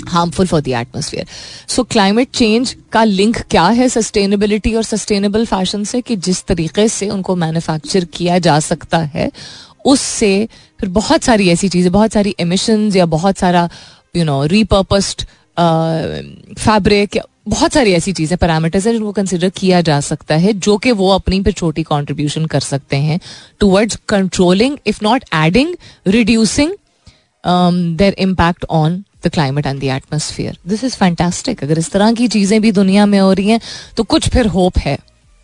harmful for the atmosphere so climate change का लिंक क्या है सस्टेनेबिलिटी और सस्टेनेबल फ़ैशन से? कि जिस तरीके से उनको मैन्युफैक्चर किया जा सकता है, उससे फिर बहुत सारी ऐसी चीज़ें, बहुत सारी एमिशन या बहुत सारा यू नो रिपर्पस्ड फैब्रिक बहुत सारी ऐसी चीज़ें पैरामीटर्स हैं जिनको कंसिडर किया जा सकता है, जो कि वो अपनी पे छोटी कंट्रीब्यूशन कर सकते हैं towards controlling if not adding reducing their impact on the climate and the atmosphere this is fantastic अगर इस तरह की चीज़ें भी दुनिया में हो रही हैं तो कुछ फिर होप है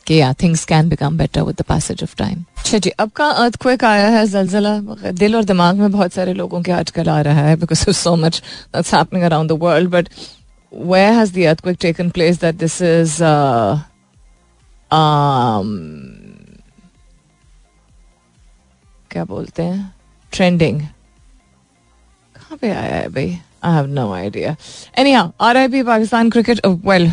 कि या things can become better with the passage of time अच्छा जी, अब का अर्थक्वेक आया है, जलजला। दिल और दिमाग में बहुत सारे लोगों के आजकल आ रहा है because of so much that's happening around the world but where has the earthquake taken place that this is क्या बोलते हैं? ट्रेंडिंग कहाँ पे आया है भाई? I have no idea any हाँ R I P Pakistan cricket well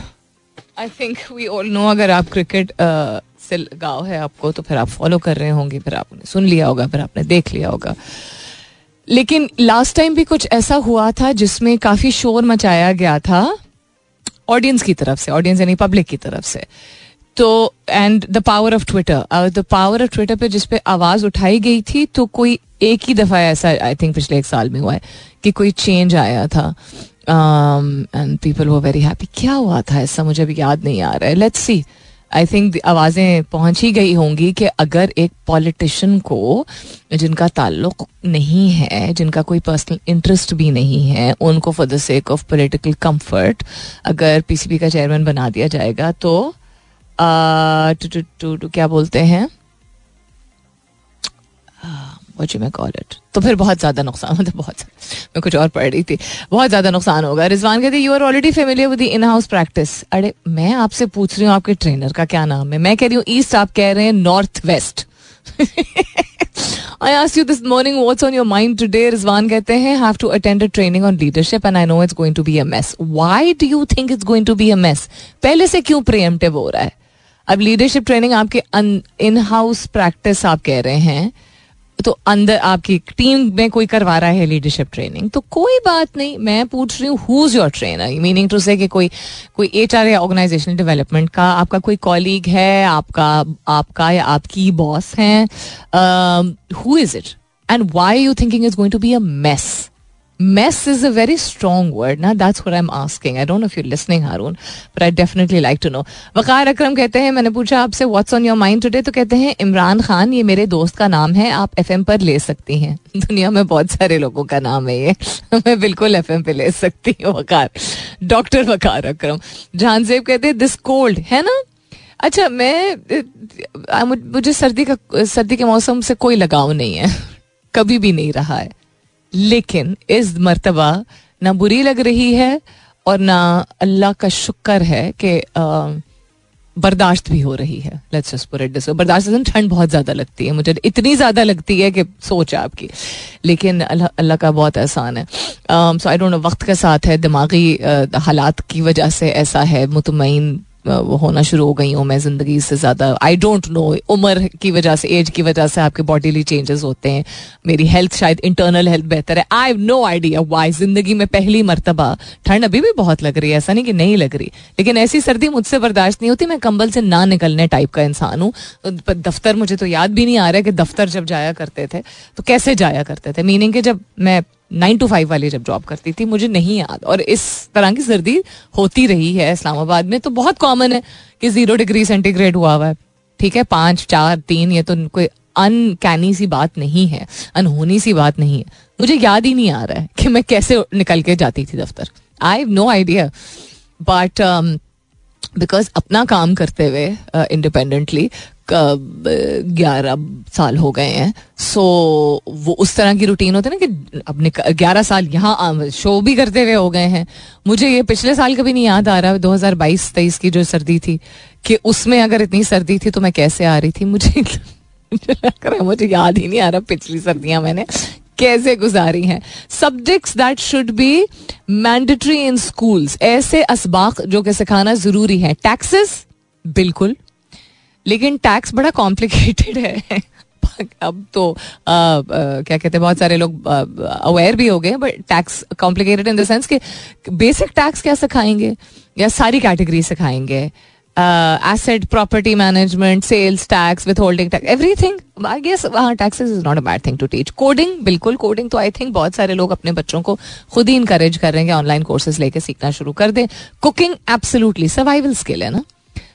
I think we all know अगर आप क्रिकेट uh, से लगाव है आपको तो फिर आप फॉलो कर रहे होंगे फिर आपने सुन लिया होगा फिर आपने देख लिया होगा। लेकिन लास्ट टाइम भी कुछ ऐसा हुआ था जिसमें काफ़ी शोर मचाया गया था ऑडियंस की तरफ़ से ऑडियंस यानी पब्लिक की तरफ़ से। तो and the power of Twitter the power of Twitter पे जिसपे आवाज़ उठाई गई थी तो कोई एक ही दफ़ा ऐसा आई थिंक पिछले एक साल में हुआ है कि कोई चेंज आया था। एंड पीपल वो वेरी हैप्पी क्या हुआ था? ऐसा मुझे अभी याद नहीं आ रहा है। लेट्स सी आई थिंक आवाज़ें पहुँच ही गई होंगी कि अगर एक पॉलिटिशियन को जिनका ताल्लुक नहीं है, जिनका कोई पर्सनल इंटरेस्ट भी नहीं है, उनको for the sake of political comfort अगर पीसीबी का चेयरमैन बना दिया जाएगा तो क्या बोलते हैं? कॉल इट तो फिर बहुत ज़्यादा नुकसान मतलब बहुत मैं कुछ और पढ़ रही थी। बहुत ज़्यादा नुकसान होगा। रिजवान कहते you are already familiar with in house practice अरे, मैं आपसे पूछ रही हूँ, आपके ट्रेनर का क्या नाम है? मैं कह रही हूँ ईस्ट आप कह रहे हैं north west [LAUGHS] I asked you this morning, what's on your mind today. Rizwan कहते हैं, have to attend a training on leadership and I know it's going to be a mess. Why do you think it's going to be a mess? पहले से क्यों preemptive हो रहा है? अब leadership training आपके इन हाउस प्रैक्टिस आप कह रहे हैं तो अंदर आपकी टीम में कोई करवा रहा है लीडरशिप ट्रेनिंग तो कोई बात नहीं, मैं पूछ रही हूँ who is your trainer meaning to say कि कोई कोई एच आर या ऑर्गेनाइजेशनल डेवलपमेंट का आपका कोई कॉलीग है, आपका आपका या आपकी बॉस है who is it and why you thinking is going to be a mess mess is a very strong word. ना that's what I'm asking. I don't know if you're listening, Harun, but I definitely like to know. Waqar Akram कहते हैं, मैंने पूछा आपसे, what's on your mind today? तो कहते हैं, इमरान खान, ये मेरे दोस्त का नाम है, आप एफएम पर ले सकती हैं. [LAUGHS] दुनिया में बहुत सारे लोगों का नाम है ये। [LAUGHS] मैं बिल्कुल एफ़ पे ले सकती हूँ वकार डॉक्टर वकार अकरम जहानजेब कहते हैं दिस कोल्ड है ना? अच्छा मैं मुझे सर्दी का, सर्दी के मौसम से कोई लगाव नहीं है। [LAUGHS] कभी भी नहीं रहा है। लेकिन इस मरतबा ना बुरी लग रही है और ना अल्लाह का शुक्र है कि बर्दाश्त भी हो रही है। Let's just put it this बर्दाश्त ठंड बहुत ज़्यादा लगती है। मुझे इतनी ज़्यादा लगती है कि सोच है आपकी। लेकिन अल्लाह अल्लाह का बहुत एहसान है। सो आई डोंट नो वक्त के साथ है, दिमागी हालात की वजह से ऐसा है मुतमिन होना शुरू हो गई हूँ मैं ज़िंदगी से ज़्यादा। आई डोंट नो उम्र की वजह से एज की वजह से आपके बॉडीली चेंजेस होते हैं। मेरी हेल्थ शायद इंटरनल हेल्थ बेहतर है। I have no idea why ज़िंदगी में पहली मरतबा। ठंड अभी भी बहुत लग रही है, ऐसा नहीं कि नहीं लग रही। लेकिन ऐसी सर्दी मुझसे बर्दाश्त नहीं होती। मैं कंबल से ना निकलने टाइप का इंसान हूँ। दफ्तर मुझे तो याद भी नहीं आ रहा है कि दफ्तर जब जाया करते थे तो कैसे जाया करते थे? मीनिंग कि जब मैं नाइन टू फाइव वाली जब जॉब करती थी मुझे नहीं याद। और इस तरह की सर्दी होती रही है इस्लामाबाद में तो बहुत कॉमन है कि ज़ीरो डिग्री सेंटीग्रेड हुआ हुआ है। ठीक है पाँच चार तीन ये तो कोई अनकैनी सी बात नहीं है अनहोनी सी बात नहीं है। मुझे याद ही नहीं आ रहा है कि मैं कैसे निकल के जाती थी दफ्तर। I have no idea but because अपना काम करते हुए इंडिपेंडेंटली uh, ग्यारह साल हो गए हैं। सो वो उस तरह की रूटीन होती है ना कि अपने ग्यारह साल यहाँ शो भी करते हुए हो गए हैं। मुझे ये पिछले साल कभी नहीं याद आ रहा, दो हज़ार बाईस, तेईस की जो सर्दी थी, कि उसमें अगर इतनी सर्दी थी तो मैं कैसे आ रही थी? मुझे [LAUGHS] मुझे याद ही नहीं आ रहा पिछली सर्दियाँ मैंने कैसे गुजारी हैं। Subjects that should be mandatory in schools ऐसे इसबाक जो कि सिखाना ज़रूरी है। टैक्सेस बिल्कुल। लेकिन टैक्स बड़ा कॉम्प्लिकेटेड है। अब तो आ, आ, क्या कहते हैं बहुत सारे लोग अवेयर भी हो गए but tax complicated in the sense कि बेसिक टैक्स क्या सिखाएँगे या सारी कैटेगरी सिखाएँगे asset property management sales tax withholding tax everything I guess हाँ taxes is not a bad thing to teach coding बिल्कुल कोडिंग तो आई थिंक बहुत सारे लोग अपने बच्चों को खुद ही इंकरेज कर रहे हैं कि ऑनलाइन कोर्सेज लेके सीखना शुरू कर दें। कुकिंग एब्सोल्युटली सर्वाइवल स्किल है ना?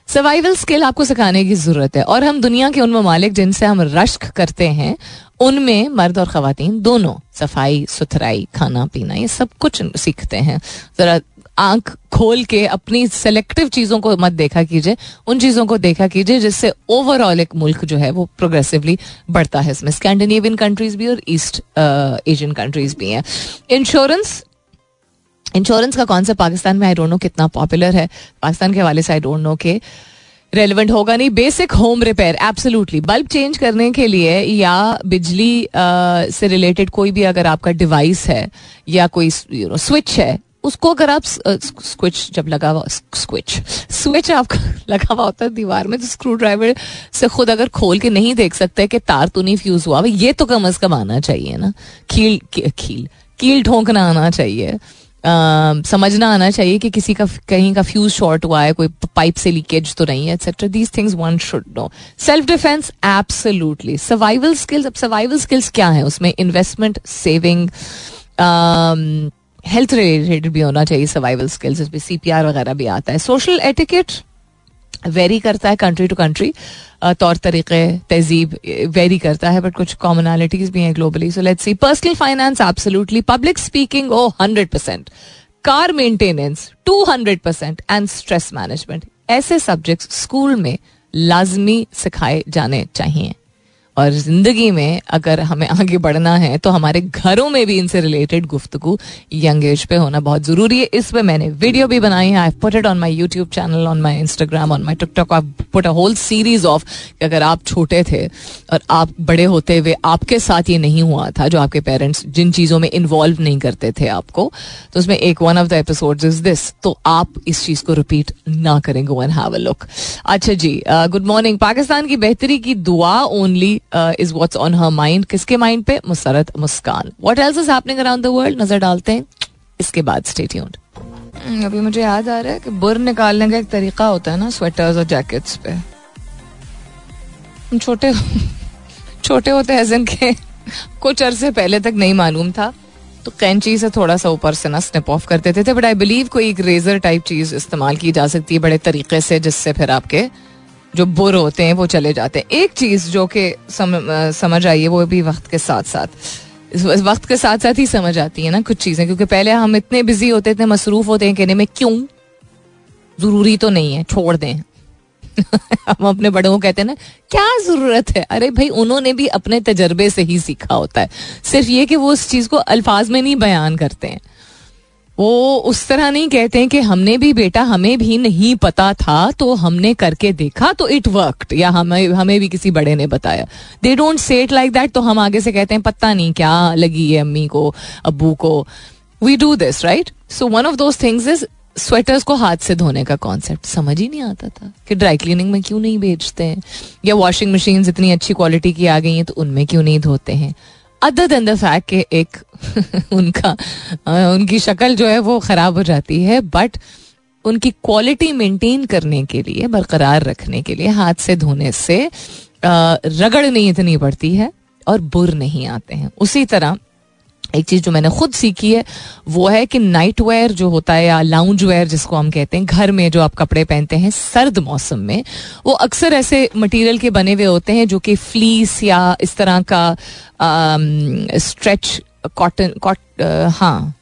सर्वाइवल स्किल आपको सिखाने की ज़रूरत है। और हम दुनिया के उन ममालिक जिनसे हम रश्क करते हैं, उनमें मर्द और खातन दोनों, सफ़ाई, सुथराई, खाना, पीना, ये सब कुछ सीखते हैं। जरा आँख खोल के अपनी सेलेक्टिव चीज़ों को मत देखा कीजिए। उन चीज़ों को देखा कीजिए जिससे ओवरऑल एक मुल्क जो है वो प्रोग्रेसिवली बढ़ता है। इसमें स्कैंडिनेवियन कंट्रीज़ भी और ईस्ट एशियन कंट्रीज़ भी हैं। इंश्योरेंस इंश्योरेंस का कॉन्सेप्ट पाकिस्तान में आई डोंट नो कितना पॉपुलर है। पाकिस्तान के हवाले से आई डोंट नो के रेलिवेंट होगा नहीं। Basic home repair absolutely bulb change करने के लिए या बिजली से रिलेटेड कोई भी अगर आपका डिवाइस है या कोई यू नो स्विच है, उसको अगर आप स्विच जब लगा हुआ स्विच स्विच आपका लगा हुआ होता है दीवार में तो स्क्रू ड्राइवर से खुद अगर खोल के नहीं देख सकते कि तार तो नहीं फ्यूज हुआ। ये तो कम अज कम आना चाहिए ना। कील कील कील ढोंकना आना चाहिए। समझना आना चाहिए कि किसी का, कहीं का फ्यूज शॉर्ट हुआ है, कोई पाइप से लीकेज तो नहीं है etcetera these things one should know self defence absolutely survival skills अब सर्वाइवल स्किल्स क्या है उसमें? इन्वेस्टमेंट सेविंग हेल्थ रिलेटेड भी होना चाहिए सर्वाइवल स्किल्स इसमें सी पी आर वगैरह भी आता है. सोशल एटिकेट वेरी करता है कंट्री टू कंट्री तौर तरीके, तहजीब वेरी करता है बट कुछ कॉमनैलिटीज भी हैं globally so let's see personal finance absolutely public speaking oh hundred percent car maintenance two hundred percent and stress management ऐसे सब्जेक्ट्स स्कूल में लाजमी सिखाए जाने चाहिए। और ज़िंदगी में अगर हमें आगे बढ़ना है तो हमारे घरों में भी इनसे रिलेटेड गुफ्तु यंग एज पे होना बहुत ज़रूरी है। इस पे मैंने वीडियो भी बनाई है। I put it on my YouTube channel on my Instagram on my TikTok I put a whole series of अगर आप छोटे थे और आप बड़े होते हुए आपके साथ ये नहीं हुआ था, जो आपके पेरेंट्स जिन चीज़ों में इन्वॉल्व नहीं करते थे आपको तो उसमें एक one of the episode is this तो आप इस चीज़ को रिपीट ना करें गो हैव अ लुक अच्छा जी गुड मॉर्निंग पाकिस्तान की बेहतरी की दुआ only is what's on her mind किसके माइंड पे? Musarrat Muskan. What else is happening around the world नज़र डालते हैं. इसके बाद स्टे ट्यून्ड hmm, अभी मुझे याद आ रहा है कि बुर निकालने का एक तरीका होता है ना स्वेटर्स और जैकेट्स पे. छोटे छोटे होते हैं के कुछ अरसे पहले तक नहीं मालूम था तो कैंची से थोड़ा सा ऊपर से ना स्निप ऑफ़ कर देते थे बट आई बिलीव कोई एक रेजर टाइप चीज़ इस्तेमाल की जा सकती है बड़े तरीके से जिससे फिर आपके जो बुर होते हैं वो चले जाते हैं। एक चीज़ जो कि सम, समझ आई है वो भी वक्त के साथ साथ वक्त के साथ साथ ही समझ आती है ना कुछ चीज़ें क्योंकि पहले हम इतने बिज़ी होते इतने मसरूफ होते हैं कहने में क्यों? ज़रूरी तो नहीं है छोड़ दें। [LAUGHS] हम अपने बड़ों को कहते हैं ना क्या ज़रूरत है? अरे भाई उन्होंने भी अपने तजर्बे से ही सीखा होता है। सिर्फ़ ये कि वो उस चीज़ को अल्फाज में नहीं बयान करते हैं। वो उस तरह नहीं कहते हैं कि हमने भी बेटा, हमें भी नहीं पता था तो हमने करके देखा तो इट वर्क या हमें हमें भी किसी बड़े ने बताया। They don't say it like that तो हम आगे से कहते हैं, पता नहीं क्या लगी है अम्मी को, अब्बू को। We do this right so one of those things is sweaters को हाथ से धोने का कॉन्सेप्ट समझ ही नहीं आता था कि ड्राई क्लीनिंग में क्यों नहीं बेचते हैं? या वॉशिंग मशीन इतनी अच्छी क्वालिटी की आ गई हैं तो उनमें क्यों नहीं धोते हैं? अदर देन द फैक्ट के एक [LAUGHS] उनका उनकी शक्ल जो है वो खराब हो जाती है बट उनकी क्वालिटी मेंटेन करने के लिए, बरकरार रखने के लिए, हाथ से धोने से रगड़ नहीं इतनी पड़ती है और बुर नहीं आते हैं। उसी तरह एक चीज़ जो मैंने खुद सीखी है, वो है कि नाइट वेयर जो होता है या लाउंज वेयर जिसको हम कहते हैं, घर में जो आप कपड़े पहनते हैं, सर्द मौसम में, वो अक्सर ऐसे मटेरियल के बने हुए होते हैं जो कि फ्लीस या इस तरह का स्ट्रेच कॉटन कॉट हाँ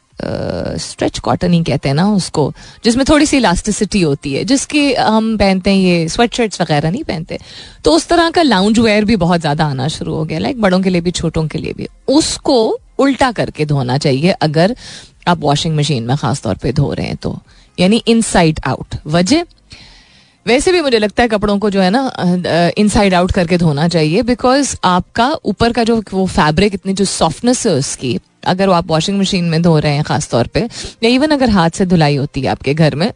स्ट्रेच कॉटन ही कहते हैं ना उसको, जिसमें थोड़ी सी इलास्टिसिटी होती है, जिसकी हम पहनते हैं ये स्वेट शर्ट्स वगैरह नहीं पहनते। तो उस तरह का लाउंज वेयर भी बहुत ज़्यादा आना शुरू हो गया लाइक बड़ों के लिए भी, छोटों के लिए भी। उसको उल्टा करके धोना चाहिए, अगर आप वॉशिंग मशीन में खास तौर पे धो रहे हैं तो। यानी इनसाइड आउट वजह? वैसे भी मुझे लगता है कपड़ों को जो है ना इनसाइड आउट करके धोना चाहिए बिकॉज़ आपका ऊपर का जो वो फैब्रिक इतनी जो सॉफ्टनेस है उसकी, अगर वो आप वॉशिंग मशीन में धो रहे हैं खास तौर पे, या इवन अगर हाथ से धुलाई होती है आपके घर में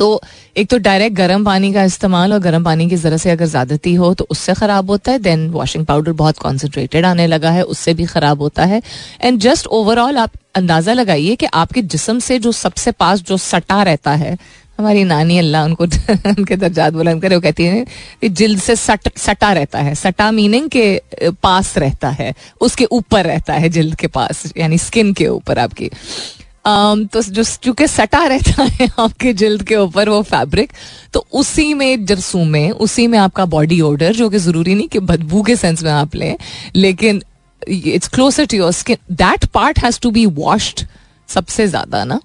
तो एक तो डायरेक्ट गर्म पानी का इस्तेमाल और गर्म पानी की ज़रा से अगर ज़्यादती हो तो उससे ख़राब होता है देन वॉशिंग पाउडर बहुत कॉन्सेंट्रेटेड आने लगा है, उससे भी ख़राब होता है। एंड जस्ट ओवरऑल आप अंदाज़ा लगाइए कि आपके जिसम से जो सबसे पास जो सटा रहता है, हमारी नानी अल्लाह उनको [LAUGHS] उनके दर्जात बुलंद करे, वो कहती है कि जिल्द से सट, सटा रहता है। सटा मीनिंग के पास रहता है, उसके ऊपर रहता है जिल्द के पास, यानी स्किन के ऊपर आपकी। तो जो चूँकि सटा रहता [LAUGHS] है आपके जिल्द के ऊपर वो फैब्रिक तो उसी में, जरसू में, उसी में आपका बॉडी ऑर्डर जो कि ज़रूरी नहीं कि बदबू के सेंस में आप लें, लेकिन it's closer to your skin that part has to be washed सबसे ज़्यादा ना।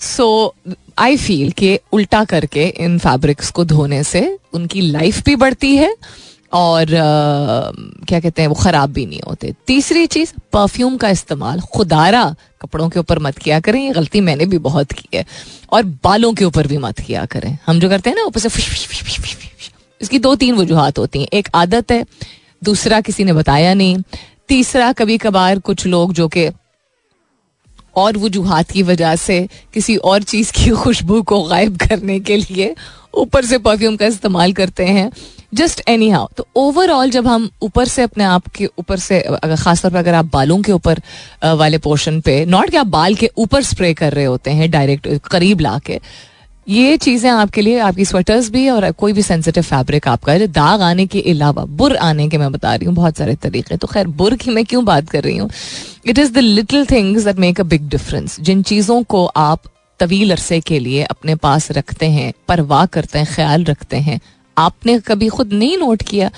सो आई फील कि उल्टा करके इन फैब्रिक्स को धोने से उनकी लाइफ भी बढ़ती है और uh, क्या कहते हैं वो ख़राब भी नहीं होते। तीसरी चीज़ परफ्यूम का इस्तेमाल। खुदारा कपड़ों के ऊपर मत किया करें ये गलती मैंने भी बहुत की है। और बालों के ऊपर भी मत किया करें। हम जो करते हैं ना ऊपर से इसकी दो तीन वजूहत होती हैं। एक आदत है दूसरा किसी ने बताया नहीं। तीसरा कभी कभार कुछ लोग जो कि और वजूहत की वजह से किसी और चीज़ की खुशबू को गायब करने के लिए ऊपर से परफ्यूम का इस्तेमाल करते हैं। जस्ट एनी हाउ तो ओवरऑल जब हम ऊपर से अपने आप के ऊपर से, अगर खासतौर पर अगर आप बालों के ऊपर वाले पोर्शन पे नॉट कि आप बाल के ऊपर स्प्रे कर रहे होते हैं डायरेक्ट करीब ला के ये चीज़ें आपके लिए, आपकी स्वेटर्स भी और कोई भी सेंसिटिव फैब्रिक आपका है दाग आने के अलावा, बुर आने के मैं बता रही हूँ बहुत सारे तरीके। तो खैर, बुर की मैं क्यों बात कर रही हूँ? It is the little things that make a big difference जिन चीज़ों को आप तवील अरसे के लिए अपने पास रखते हैं, परवाह करते हैं, ख्याल रखते हैं आपने कभी खुद नहीं नोट किया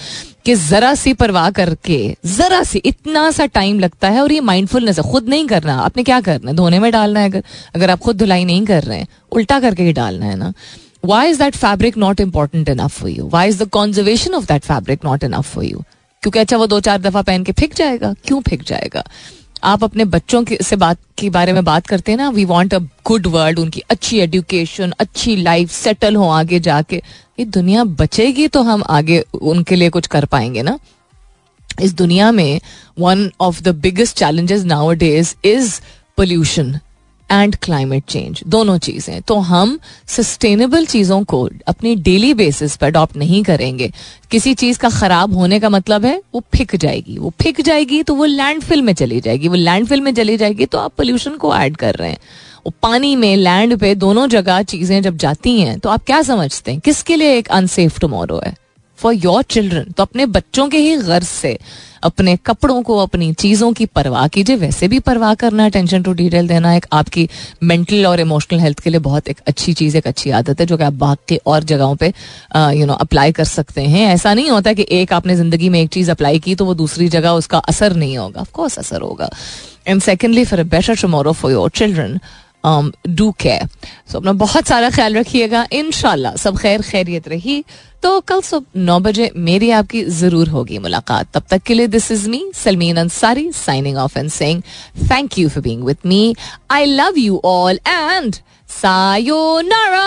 कि जरा सी परवाह करके, जरा सी, इतना सा टाइम लगता है और ये माइंडफुलनेस है, खुद नहीं करना। आपने क्या करना है? धोने में डालना है अगर अगर आप खुद धुलाई नहीं कर रहे हैं, उल्टा करके ही डालना है ना? Why is that fabric not important enough for you why is the conservation of that fabric not enough for you क्योंकि अच्छा वो दो चार दफ़ा पहन के फिक जाएगा। क्यों फिक जाएगा? आप अपने बच्चों के, से बात, के बारे में बात करते हैं ना we want a good world उनकी अच्छी एडुकेशन अच्छी लाइफ सेटल हो आगे जाके। ये दुनिया बचेगी तो हम आगे उनके लिए कुछ कर पाएँगे ना? इस दुनिया में one of the biggest challenges nowadays is pollution and climate change दोनों चीज़ें। तो हम सस्टेनेबल चीज़ों को अपनी डेली बेसिस पर अडॉप्ट नहीं करेंगे। किसी चीज़ का खराब होने का मतलब है, वो फिक जाएगी। वो फिक जाएगी तो वो लैंडफिल में चली जाएगी। वो लैंडफिल में चली जाएगी तो आप पोल्यूशन को ऐड कर रहे हैं। पानी में लैंड पे दोनों जगह चीज़ें जब जाती हैं तो आप क्या समझते हैं? किसके लिए एक अनसेफ टुमारो है? फॉर योर चिल्ड्रन तो अपने बच्चों के ही गर्ज से, अपने कपड़ों को, अपनी चीज़ों की परवाह कीजिए। वैसे भी परवाह करना अटेंशन टू डिटेल देना एक आपकी मेंटल और इमोशनल हेल्थ के लिए बहुत एक अच्छी चीज़, एक अच्छी आदत है, जो कि आप बाकी और जगहों पे यू नो अप्लाई कर सकते हैं। ऐसा नहीं होता कि एक आपने ज़िंदगी में एक चीज़ अप्लाई की तो वो दूसरी जगह उसका असर नहीं होगा। ऑफकोर्स असर होगा। And secondly for a better tomorrow for your children do care so अपना बहुत सारा ख्याल रखिएगा। इन सब खैर खैरियत रही। तो कल सुबह नौ बजे मेरी आपकी ज़रूर होगी मुलाकात। तब तक के लिए this is me Salmeen Ansari signing off and saying thank you for being with me I love you all and sayonara